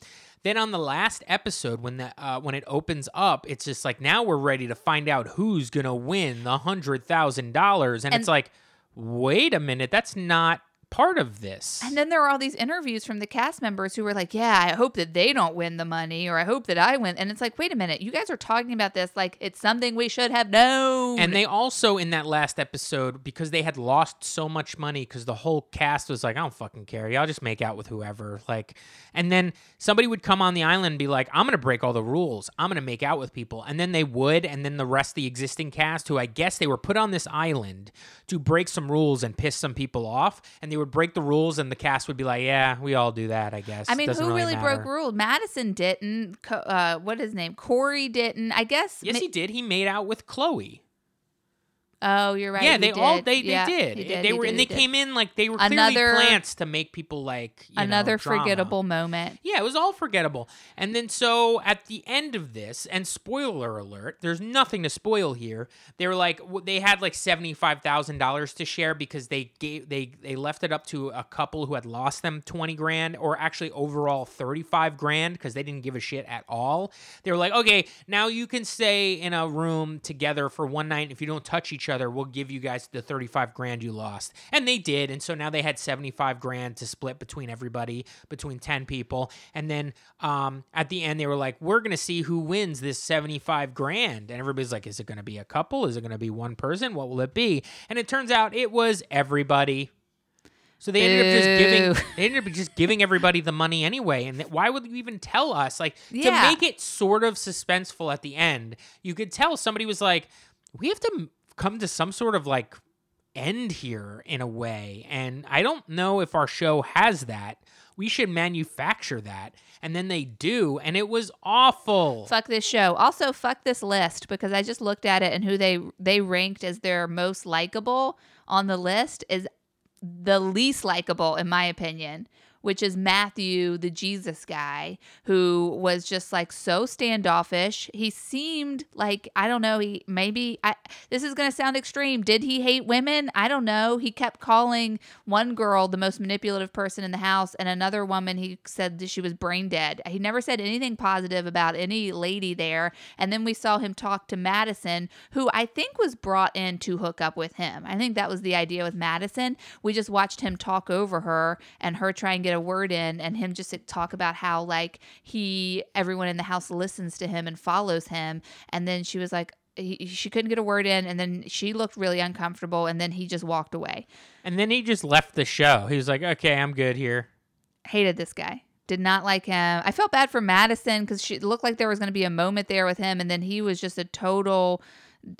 Then on the last episode, when the uh, when it opens up, it's just like now we're ready to find out who's gonna win the hundred thousand dollars, And- it's like, wait a minute, that's not part of this. And then there were all these interviews from the cast members who were like, Yeah, I hope that they don't win the money, or I hope that I win. And it's like, Wait a minute, you guys are talking about this like it's something we should have known. And they also in that last episode because they had lost so much money because the whole cast was like, I don't fucking care. Y'all just make out with whoever. Like, and then somebody would come on the island and be like, I'm gonna break all the rules. I'm gonna make out with people, and then they would, and then the rest of the existing cast, who I guess they were put on this island to break some rules and piss some people off, and they they would break the rules, and the cast would be like, "Yeah, we all do that, I guess." I mean, Doesn't who really, broke matter." rules? Madison didn't. Uh, what is his name? Corey didn't. I guess. Yes, ma- he did. He made out with Chloe. Oh, you're right. yeah, they all did. they, they Yeah, did. did, They were did, and they came in like they were clearly Another- plants to make people like you know, Another drama. forgettable moment. Yeah, it was all forgettable. And then so at the end of this, and spoiler alert, there's nothing to spoil here. They were like they had like seventy five thousand dollars to share because they gave they they left it up to a couple who had lost them twenty grand or actually overall thirty five grand because they didn't give a shit at all. They were like, okay, now you can stay in a room together for one night. If you don't touch each other, we'll give you guys the thirty five grand you lost. And they did, and so now they had seventy five grand to split between everybody, between ten people. And then um, at the end, they were like, we're gonna see who wins this seventy five grand. And everybody's like, is it gonna be a couple? Is it gonna be one person? What will it be? And it turns out it was everybody. So they ended up just giving they ended up just giving everybody the money anyway. And why would you even tell us? Like Yeah. to make it sort of suspenseful at the end, you could tell somebody was like, we have to come to some sort of like end here in a way. And I don't know if our show has that. We should manufacture that. And then they do. And it was awful. Fuck this show. Also, fuck this list because I just looked at it and who they they ranked as their most likable on the list is the least likable in my opinion, which is Matthew, the Jesus guy, who was just like so standoffish. He seemed like I don't know. He maybe I. This is gonna sound extreme. Did he hate women? I don't know. He kept calling one girl the most manipulative person in the house, and another woman he said that she was brain dead. He never said anything positive about any lady there. And then we saw him talk to Madison, who I think was brought in to hook up with him. I think that was the idea with Madison. We just watched him talk over her and her try and get a word in, and him just to talk about how like he everyone in the house listens to him and follows him. And then she was like. He, she couldn't get a word in, and then she looked really uncomfortable, and then he just walked away. and then he just left the show. He was like, okay, I'm good here. hated this guy. Did not like him. I felt bad for Madison because she looked like there was going to be a moment there with him, and then he was just a total.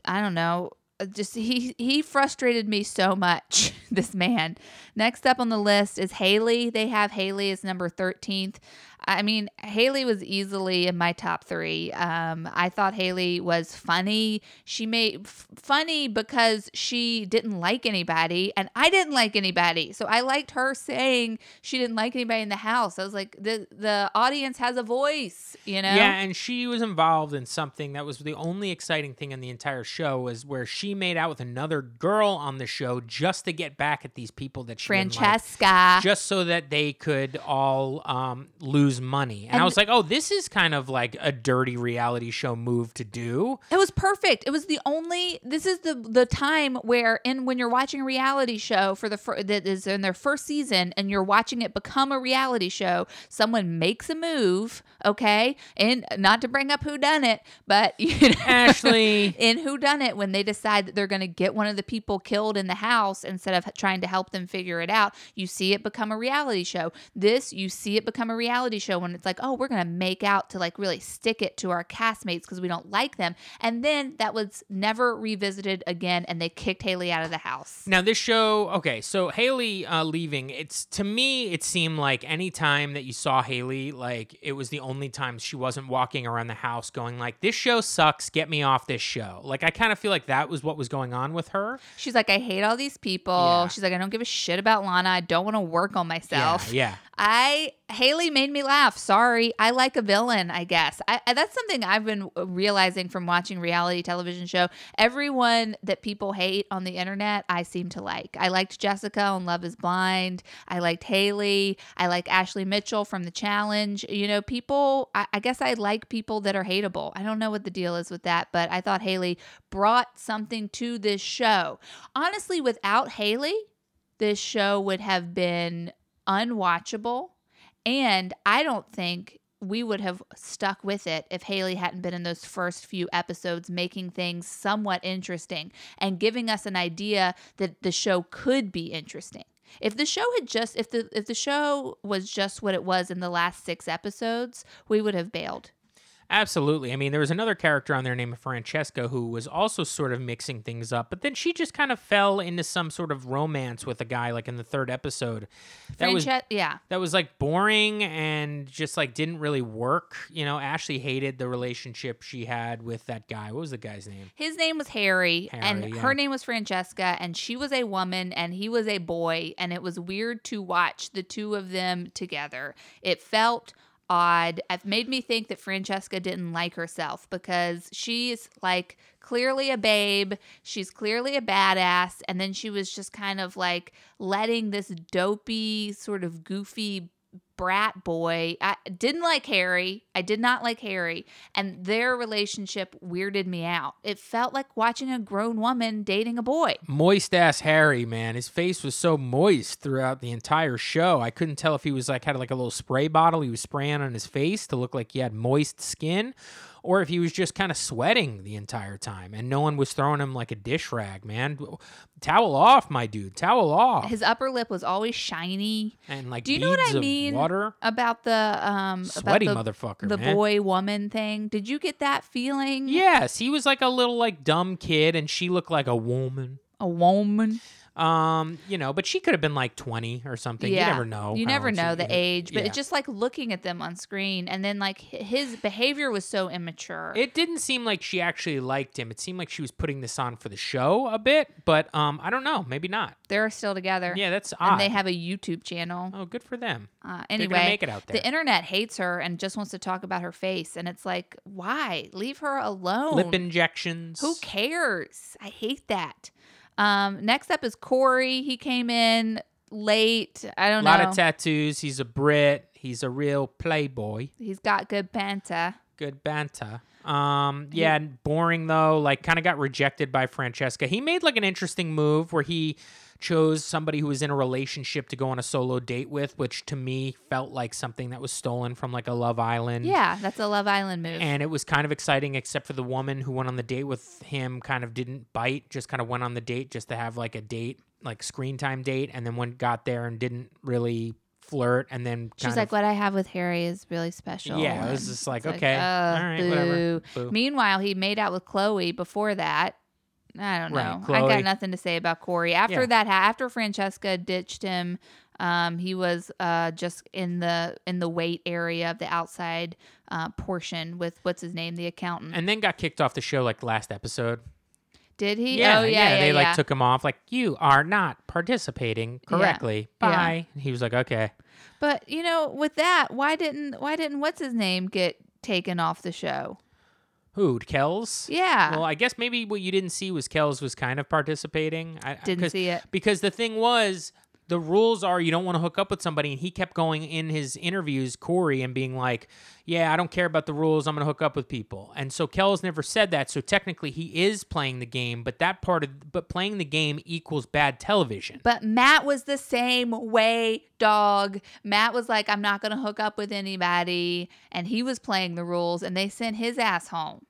I don't know. Uh, Just he he frustrated me so much. This man. Next up on the list is Haley. They have Haley as number thirteenth. I mean, Haley was easily in my top three. Um, I thought Haley was funny. She made f- funny because she didn't like anybody, and I didn't like anybody. So I liked her saying she didn't like anybody in the house. I was like, the the audience has a voice, you know? Yeah, and she was involved in something that was the only exciting thing in the entire show was where she made out with another girl on the show just to get back at these people that she didn't like, Francesca. just so that they could all um, lose money. And, I was like, oh, this is kind of like a dirty reality show move to do. It was perfect. It was the only. This is the the time where, in when you're watching a reality show for the fir- that is in their first season, and you're watching it become a reality show. Someone makes a move, okay, and not to bring up who done it, but you know, Ashley. in who done it when they decide that they're going to get one of the people killed in the house instead of trying to help them figure it out you see it become a reality show this you see it become a reality show when it's like oh we're going to make out to like really stick it to our castmates because we don't like them and then that was never revisited again and they kicked haley out of the house Now this show, okay, so Haley uh, leaving. It's to me, it seemed like any time that you saw Haley, like it was the only time she wasn't walking around the house going like, "This show sucks. Get me off this show." Like I kind of feel like that was what was going on with her. she's like i hate all these people Yeah. she's like i don't give a shit about lana i don't want to work on myself Yeah, yeah. I Haley made me laugh. Sorry, I like a villain. I guess I, I- that's something I've been uh, realizing from watching reality television show. Everyone that people hate on the internet, I seem to like. I liked Jessica on Love Is Blind. I liked Haley. I like Ashley Mitchell from The Challenge. You know, people. I, I guess I like people that are hateable. I don't know what the deal is with that, but I thought Haley brought something to this show. Honestly, without Haley, this show would have been unwatchable. And I don't think we would have stuck with it if Haley hadn't been in those first few episodes, making things somewhat interesting and giving us an idea that the show could be interesting. If the show had just if the if the show was just what it was in the last six episodes, we would have bailed. Absolutely. I mean, there was another character on there named Francesca who was also sort of mixing things up, but then she just kind of fell into some sort of romance with a guy like in the third episode. That was yeah. that was like boring and just like didn't really work. You know, Ashley hated the relationship she had with that guy. What was the guy's name? His name was Harry, and yeah. her name was Francesca, and she was a woman and he was a boy, and it was weird to watch the two of them together. It felt odd. It made me think that Francesca didn't like herself because she's like clearly a babe, she's clearly a badass, and then she was just kind of like letting this dopey, sort of goofy brat boy. I didn't like Harry. I did not like Harry. And their relationship weirded me out. It felt like watching a grown woman dating a boy. Moist ass Harry, man. His face was so moist throughout the entire show. I couldn't tell if he was like had like a little spray bottle he was spraying on his face to look like he had moist skin or if he was just kind of sweating the entire time and no one was throwing him like a dish rag, man. Towel off, my dude. Towel off. His upper lip was always shiny. and like Do you know what I mean water. about the um Sweaty about the, motherfucker, the man. boy woman thing? Did you get that feeling? Yes, he was like a little like dumb kid and she looked like a woman. A woman. Um, you know, but she could have been like 20 or something. yeah. You never know. You never know the age, but yeah. it's just like looking at them on screen and then like his behavior was so immature. It didn't seem like she actually liked him. It seemed like she was putting this on for the show a bit, but um, I don't know. Maybe not. They're still together. Yeah, that's odd. and they have a YouTube channel. oh, good for them. Uh, anyway, make it out there. the internet hates her and just wants to talk about her face, and it's like, why? Leave her alone. Lip injections. Who cares? I hate that. Um, next up is Corey. He came in late. I don't know. A lot of tattoos. He's a Brit. He's a real playboy. He's got good panta. Good banter. Um, yeah, boring though. Like, kind of got rejected by Francesca. He made like an interesting move where he chose somebody who was in a relationship to go on a solo date with, which to me felt like something that was stolen from like a Love Island. Yeah, that's a Love Island move. And it was kind of exciting, except for the woman who went on the date with him kind of didn't bite, just kind of went on the date just to have like a date, like screen time date, and then went got there and didn't really flirt, and then She's like, "What I have with Harry is really special." Yeah, it was just like, okay, uh, all right, whatever. boo. Boo. Meanwhile, he made out with Chloe before that. I don't Right, know. I Chloe. got nothing to say about Corey. After Yeah. that, after Francesca ditched him, um, he was uh, just in the in the wait area of the outside uh, portion with what's his name, the accountant. and then got kicked off the show like last episode. Did he? Yeah, oh yeah, yeah. they like took him off, like you are not participating correctly. Yeah. Bye. He was like, okay. But you know, with that, why didn't why didn't what's his name get taken off the show? Who? Kelz? Yeah, Well, I guess maybe what you didn't see was Kelz was kind of participating. I, didn't see it. because the thing was the rules are you don't want to hook up with somebody and he kept going in his interviews corey and being like yeah i don't care about the rules i'm going to hook up with people and so kelz never said that so technically he is playing the game but that part of but playing the game equals bad television But Matt was the same way, dog. Matt was like, I'm not going to hook up with anybody. And he was playing the rules, and they sent his ass home.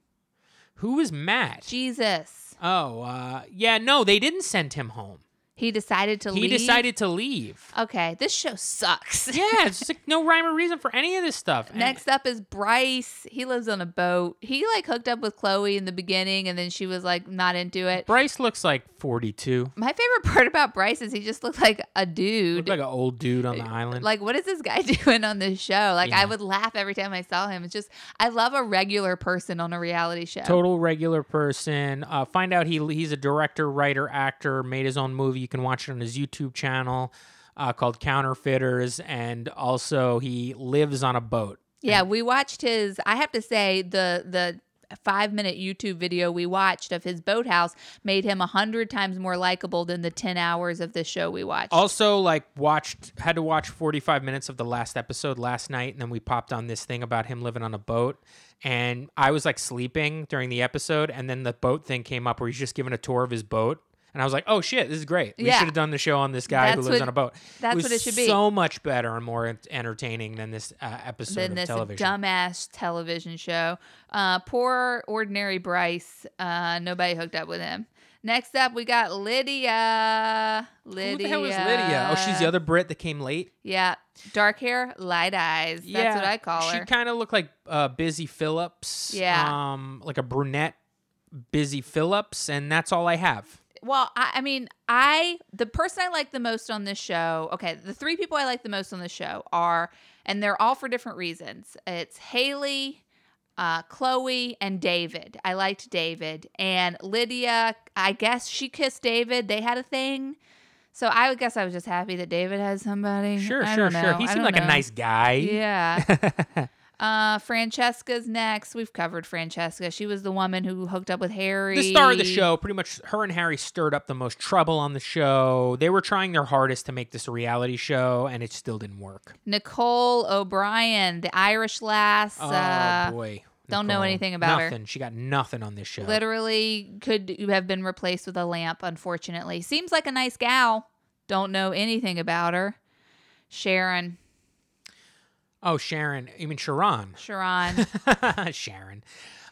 Who is matt Jesus. oh uh, yeah no they didn't send him home He decided to he leave. He decided to leave Okay, this show sucks. yeah it's just like no rhyme or reason for any of this stuff And- Next up is Bryce. He lives on a boat. He like hooked up with Chloe in the beginning, and then she was like not into it. bryce looks like 42 My favorite part about Bryce is he just looked like a dude. looked like an old dude on the island Like, what is this guy doing on this show? Like, Yeah. I would laugh every time I saw him. It's just, I love a regular person on a reality show. total regular person. Uh, find out he he's a director, writer, actor. Made his own movie. You can watch it on his YouTube channel uh, called Counterfeiters, and also he lives on a boat. Yeah, we watched his. I have to say the the five minute YouTube video we watched of his boathouse made him a hundred times more likable than the ten hours of this show we watched. Also, like watched had to watch forty five minutes of the last episode last night, and then we popped on this thing about him living on a boat. And I was like sleeping during the episode, and then the boat thing came up where he's just giving a tour of his boat. And I was like, "Oh shit, this is great! We Yeah. should have done the show on this guy who lives what- on a boat." that's was what it should be. So much better and more entertaining than this uh, episode than of this television. dumbass television show. Uh, poor ordinary Bryce. Uh, nobody hooked up with him. Next up, we got Lydia. Lydia. Who the hell is Lydia? Oh, she's the other Brit that came late. Yeah, dark hair, light eyes. That's what I call her. She kind of looked like uh, Busy Phillips. Yeah. Um, like a brunette Busy Phillips, and that's all I have. Well, I, I mean, I the person I like the most on this show. Okay, the three people I like the most on the show are, and they're all for different reasons. It's Haley, uh, Chloe, and David. I liked David and Lydia. I guess she kissed David. They had a thing. So I would guess I was just happy that David had somebody. Sure, I sure, sure. He seemed like a nice guy. Yeah. uh, Francesca's next. We've covered Francesca. She was the woman who hooked up with Harry. the star of the show. Pretty much, her and Harry stirred up the most trouble on the show. They were trying their hardest to make this a reality show, and it still didn't work. Nicole O'Brien, the Irish lass. Oh uh, boy, don't know anything about her. nothing. She got nothing on this show. literally could have been replaced with a lamp, unfortunately. Seems like a nice gal. Don't know anything about her. Sharron. Oh, Sharron. You mean Sharron? Sharron. Sharron.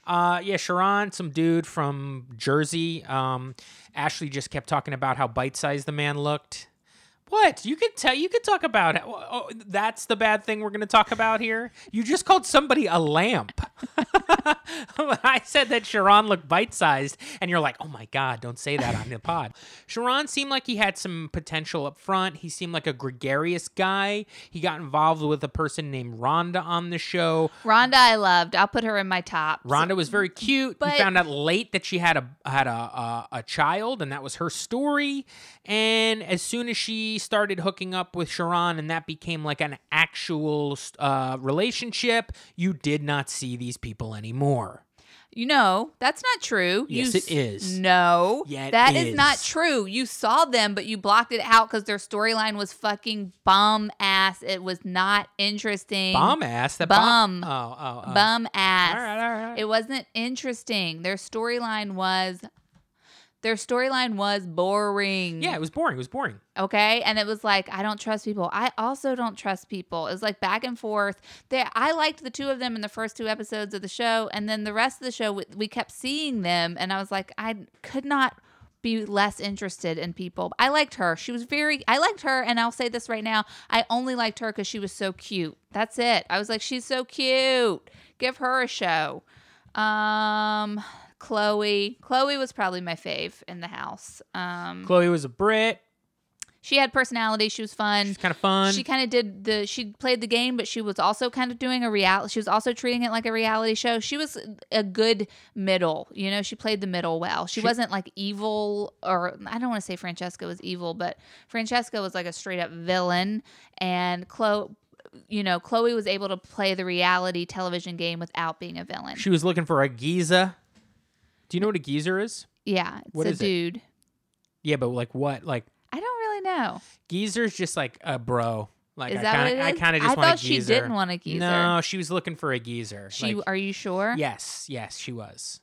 Uh, yeah, Sharron, some dude from Jersey. Um, Ashley just kept talking about how bite-sized the man looked. What? You could tell. You could talk about. Oh, oh, that's the bad thing we're going to talk about here. You just called somebody a lamp. I said that Sharron looked bite-sized, and you're like, "Oh my god, don't say that on the pod." Sharron seemed like he had some potential up front. He seemed like a gregarious guy. He got involved with a person named Rhonda on the show. Rhonda, I loved. I'll put her in my top. Rhonda was very cute. But- we found out late that she had a had a, a a child, and that was her story. And as soon as she started hooking up with Sharron, and that became like an actual uh, relationship, you did not see these people anymore. You know, that's not true. Yes, you it is. No, Yeah, that is. not true. You saw them, but you blocked it out because their storyline was fucking bum ass. It was not interesting. Bomb ass. That Bum. bomb. Oh, oh, oh. Bum ass. All right, all right. It wasn't interesting. Their storyline was their storyline was boring. yeah, it was boring. It was boring. Okay. And it was like, I don't trust people. I also don't trust people. It was like back and forth. They, I liked the two of them in the first two episodes of the show. And then the rest of the show, we, we kept seeing them. And I was like, I could not be less interested in people. I liked her. She was very, I liked her. And I'll say this right now I only liked her because she was so cute. That's it. I was like, she's so cute. Give her a show. Um, Chloe. Chloe was probably my fave in the house. Um, Chloe was a Brit. she had personality. She was fun. She's kind of fun. She kind of did the. She played the game, but she was also kind of doing a reality. She was also treating it like a reality show. She was a good middle. You know, she played the middle well. She, She- wasn't like evil, or I don't want to say Francesca was evil, but Francesca was like a straight up villain, and Chloe. You know, Chloe was able to play the reality television game without being a villain. she was looking for a geezer. Do you know what a geezer is? yeah, it's What a is it? dude. Yeah, but like what? Like I don't really know. Geezer's just like a bro. Like Is I that kinda, it I is? kind of just I want thought a she geezer. didn't want a geezer. No, she was looking for a geezer. She, Like, are you sure? yes, yes, she was.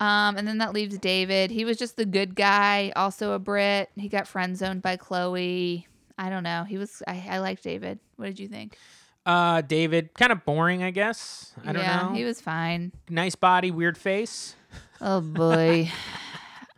Um, and then that leaves David. He was just the good guy, also a Brit. He got friend zoned by Chloe. I don't know. He was. I, I liked David. What did you think? Uh, David, kind of boring, I guess. I don't yeah, know. he was fine. nice body, weird face. Oh boy.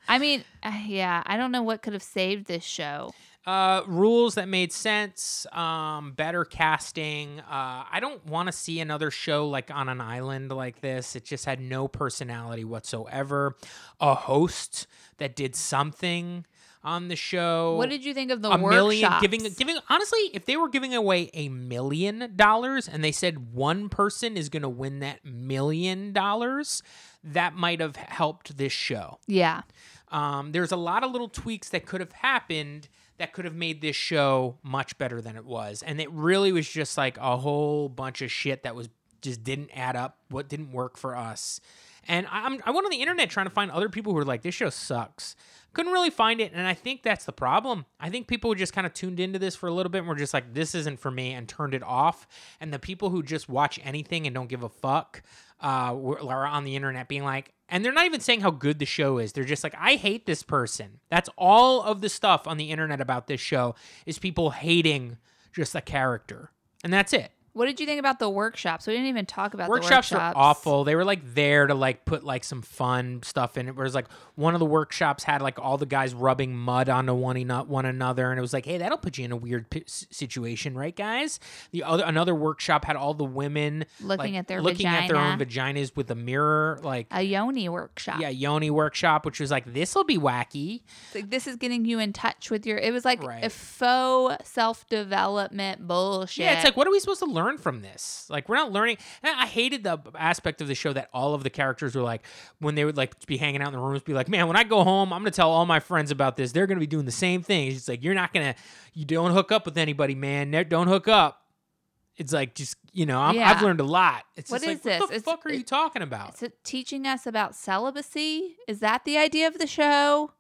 I mean, uh, yeah. I don't know what could have saved this show. Uh, rules that made sense. Um, better casting. Uh, I don't want to see another show like on an island like this. It just had no personality whatsoever. A host that did something on the show. What did you think of the a million workshops? giving giving honestly if they were giving away a million dollars and they said one person is going to win that million dollars that might have helped this show Yeah. um, there's a lot of little tweaks that could have happened that could have made this show much better than it was and it really was just like a whole bunch of shit that was just didn't add up what didn't work for us and I'm, I went on the internet trying to find other people who were like, this show sucks. Couldn't really find it. And I think that's the problem. I think people just kind of tuned into this for a little bit and were just like, this isn't for me and turned it off. And the people who just watch anything and don't give a fuck uh, on the internet being like, and they're not even saying how good the show is. They're just like, I hate this person. That's all of the stuff on the internet about this show is people hating just a character. And that's it. What did you think about the workshops? We didn't even talk about workshops, the workshops. are awful. They were like there to like put like some fun stuff in it. Whereas like one of the workshops had like all the guys rubbing mud onto one one another, and it was like, hey, that'll put you in a weird p- situation, right, guys? The other another workshop had all the women Looking like, at their looking at their own vaginas with a mirror, like. A yoni workshop. yeah, Yoni workshop, which was like this will be wacky. It's like this is getting you in touch with your. It was like Right. a faux self development bullshit. Yeah, it's like, what are we supposed to learn from this? Like, we're not learning. I hated the aspect of the show that all of the characters were like, when they would like be hanging out in the rooms, be like, man, when I go home, I'm gonna tell all my friends about this. They're gonna be doing the same thing. It's like, you're not gonna, you don't hook up with anybody, man. Don't hook up. It's like just you know, I'm, Yeah. I've learned a lot. It's What just is like, what the It's- fuck are you talking about? Is it teaching us about celibacy? Is that the idea of the show?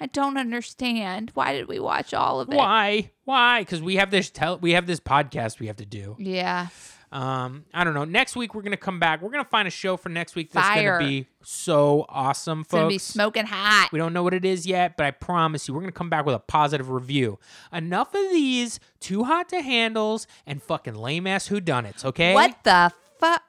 I don't understand. Why did we watch all of it? Why? Why? Because we have this tell we have this podcast we have to do. Yeah. Um, I don't know. Next week we're gonna come back. We're gonna find a show for next week that's Fire. gonna be so awesome, It's going to be smoking hot. we don't know what it is yet, but I promise you, we're gonna come back with a positive review. Enough of these too hot to handles and fucking lame ass whodunits. Okay, What the fuck?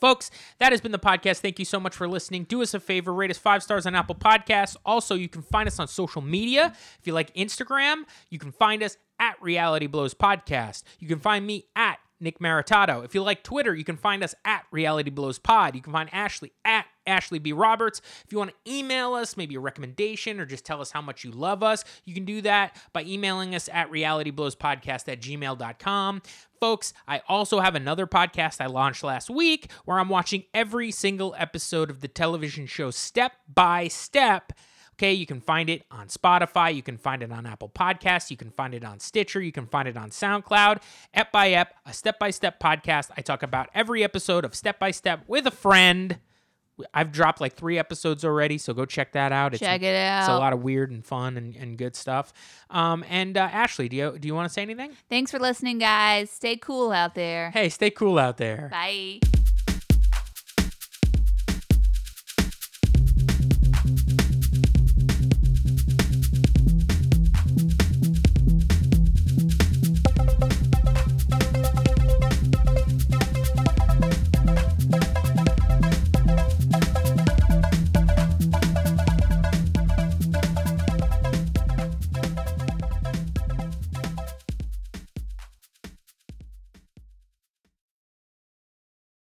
Folks, that has been the podcast. Thank you so much for listening. Do us a favor, rate us five stars on Apple Podcasts. Also, you can find us on social media. If you like Instagram, you can find us at Reality Blows Podcast. You can find me at Nick Maritato. If you like Twitter, you can find us at Reality Blows Pod. You can find Ashley at Ashley B. Roberts. If you want to email us, maybe a recommendation or just tell us how much you love us, you can do that by emailing us at realityblowspodcast at gmail.com. Folks, I also have another podcast I launched last week where I'm watching every single episode of the television show step by step. Okay, you can find it on Spotify, you can find it on Apple Podcasts, you can find it on Stitcher, you can find it on SoundCloud. Ep by Ep, a step by step podcast. I talk about every episode of Step by Step with a friend. I've dropped like three episodes already, so go check that out. It's, Check it out. It's a lot of weird and fun and, and good stuff. Um, and uh, Ashley, do you do you want to say anything? Thanks for listening, guys. Stay cool out there. Hey, stay cool out there. Bye.